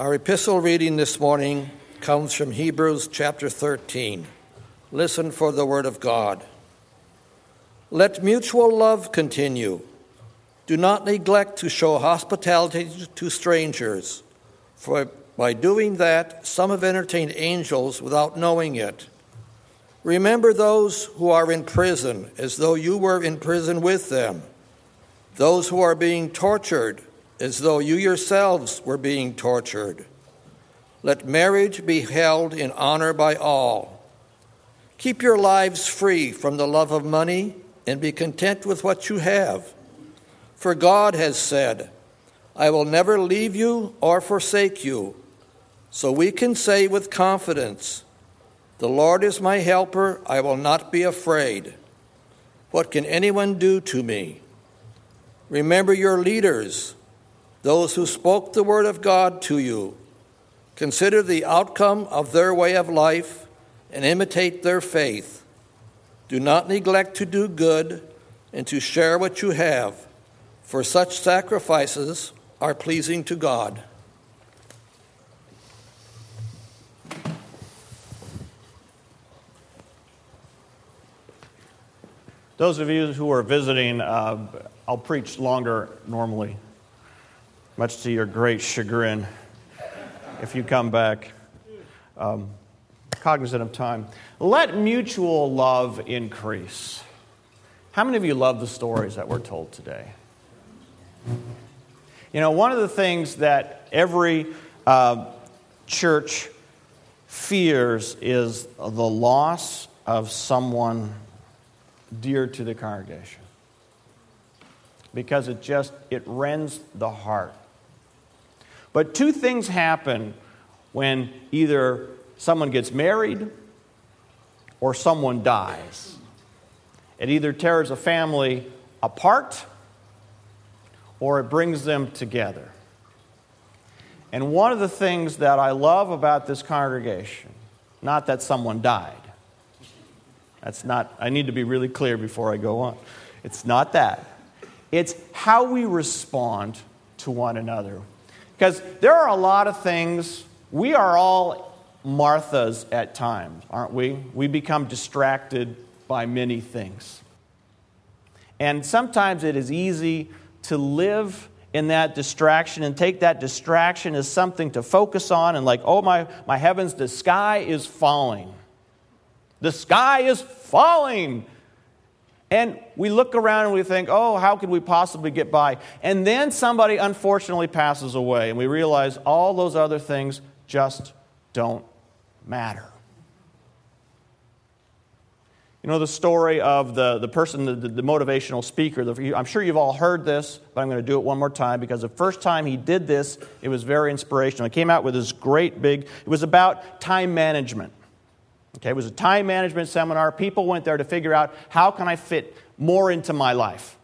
Our epistle reading this morning comes from Hebrews chapter 13. Listen for the word of God. Let mutual love continue. Do not neglect to show hospitality to strangers, for by doing that, some have entertained angels without knowing it. Remember those who are in prison as though you were in prison with them, those who are being tortured as though you yourselves were being tortured. Let marriage be held in honor by all. Keep your lives free from the love of money and be content with what you have. For God has said, I will never leave you or forsake you. So we can say with confidence, The Lord is my helper, I will not be afraid. What can anyone do to me? Remember your leaders, those who spoke the word of God to you. Consider the outcome of their way of life and imitate their faith. Do not neglect to do good and to share what you have, for such sacrifices are pleasing to God. Those of you who are visiting, uh, I'll preach longer normally, much to your great chagrin if you come back. Um, cognizant of time. Let mutual love increase. How many of you love the stories that we're told today? You know, one of the things that every uh, church fears is the loss of someone dear to the congregation because it just it rends the heart but two things happen when either someone gets married or someone dies. It either tears a family apart or it brings them together. And one of the things that I love about this congregation, not that someone died, that's not, I need to be really clear before I go on. It's not that. It's how we respond to one another. Because there are a lot of things, we are all Marthas at times, aren't we? We become distracted by many things. And sometimes it is easy to live in that distraction and take that distraction as something to focus on and, like, oh my, my heavens, the sky is falling. The sky is falling. And we look around and we think, oh, how could we possibly get by? And then somebody unfortunately passes away, and we realize all those other things just don't matter. You know the story of the, the person, the, the motivational speaker. The, I'm sure you've all heard this, but I'm going to do it one more time because the first time he did this, it was very inspirational. He came out with this great big, it was about time management. Okay, it was a time management seminar. People went there to figure out how can I fit more into my life.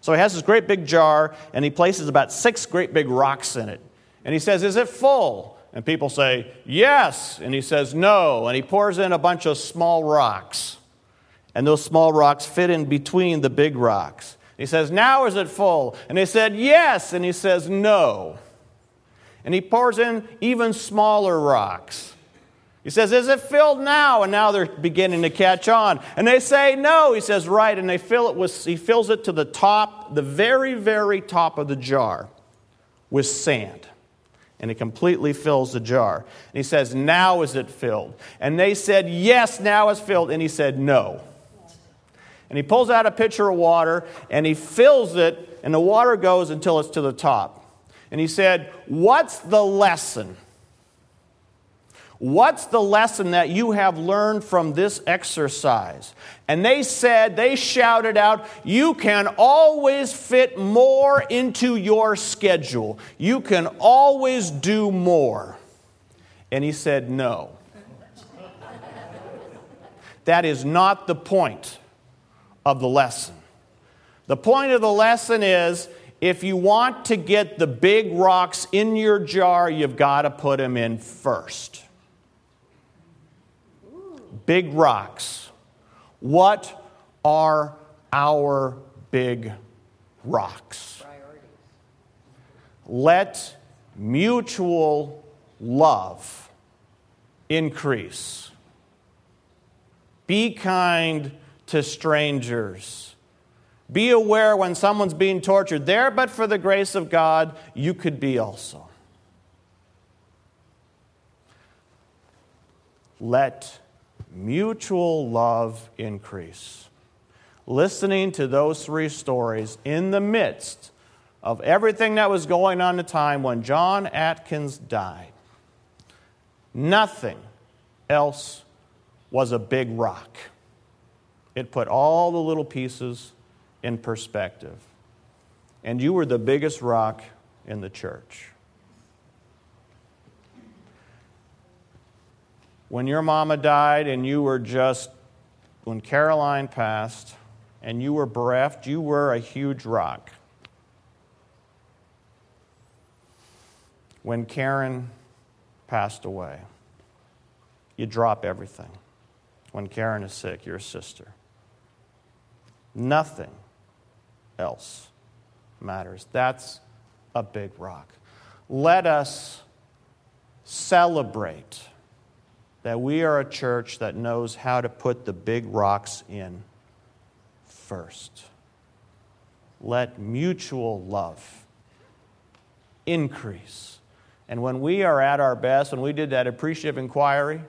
So he has this great big jar and he places about six great big rocks in it. And he says, Is it full? And people say, Yes. And he says, No. And he pours in a bunch of small rocks. And those small rocks fit in between the big rocks. He says, Now is it full? And they said, Yes. And he says, No. And he pours in even smaller rocks. He says, Is it filled now? And now they're beginning to catch on. And they say, No. He says, Right. And they fill it with, he fills it to the top, the very, very top of the jar with sand. And it completely fills the jar. And he says, Now is it filled? And they said, Yes, now it's filled. And he said, No. And he pulls out a pitcher of water and he fills it, and the water goes until it's to the top. And he said, What's the lesson? What's the lesson that you have learned from this exercise? And they said, they shouted out, You can always fit more into your schedule. You can always do more. And he said, No. that is not the point of the lesson. The point of the lesson is if you want to get the big rocks in your jar, you've got to put them in first big rocks. What are our big rocks? Let mutual love increase. Be kind to strangers. Be aware when someone's being tortured. There, but for the grace of God, you could be also. Let mutual love increase. Listening to those three stories in the midst of everything that was going on at the time when John Atkins died, nothing else was a big rock. It put all the little pieces in perspective. And you were the biggest rock in the church. When your mama died and you were just, when Caroline passed and you were bereft, you were a huge rock. When Karen passed away, you drop everything. When Karen is sick, you're a sister. Nothing else matters. That's a big rock. Let us celebrate that we are a church that knows how to put the big rocks in first. Let mutual love increase. And when we are at our best, when we did that appreciative inquiry,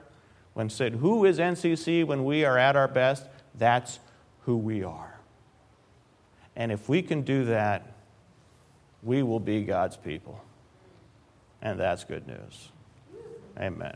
when said, Who is NCC when we are at our best? That's who we are. And if we can do that, we will be God's people. And that's good news. Amen.